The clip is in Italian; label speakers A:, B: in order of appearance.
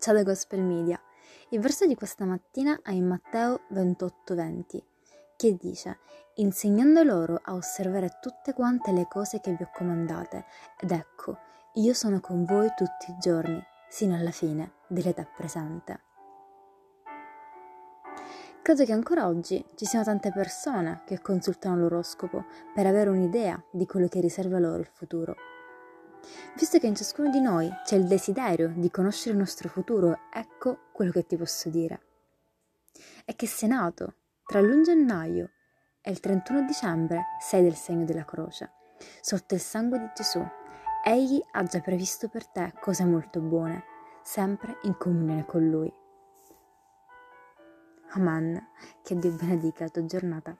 A: Ciao da Gospel Media. Il verso di questa mattina è in Matteo 28:20, che dice: Insegnando loro a osservare tutte quante le cose che vi ho comandate, ed ecco, io sono con voi tutti i giorni, sino alla fine dell'età presente. Credo che ancora oggi ci siano tante persone che consultano l'oroscopo per avere un'idea di quello che riserva loro il futuro. Visto che in ciascuno di noi c'è il desiderio di conoscere il nostro futuro, ecco quello che ti posso dire. È che sei nato tra l'1 gennaio e il 31 dicembre sei del segno della croce, sotto il sangue di Gesù. Egli ha già previsto per te cose molto buone, sempre in comunione con Lui. Amen. Che Dio benedica la tua giornata.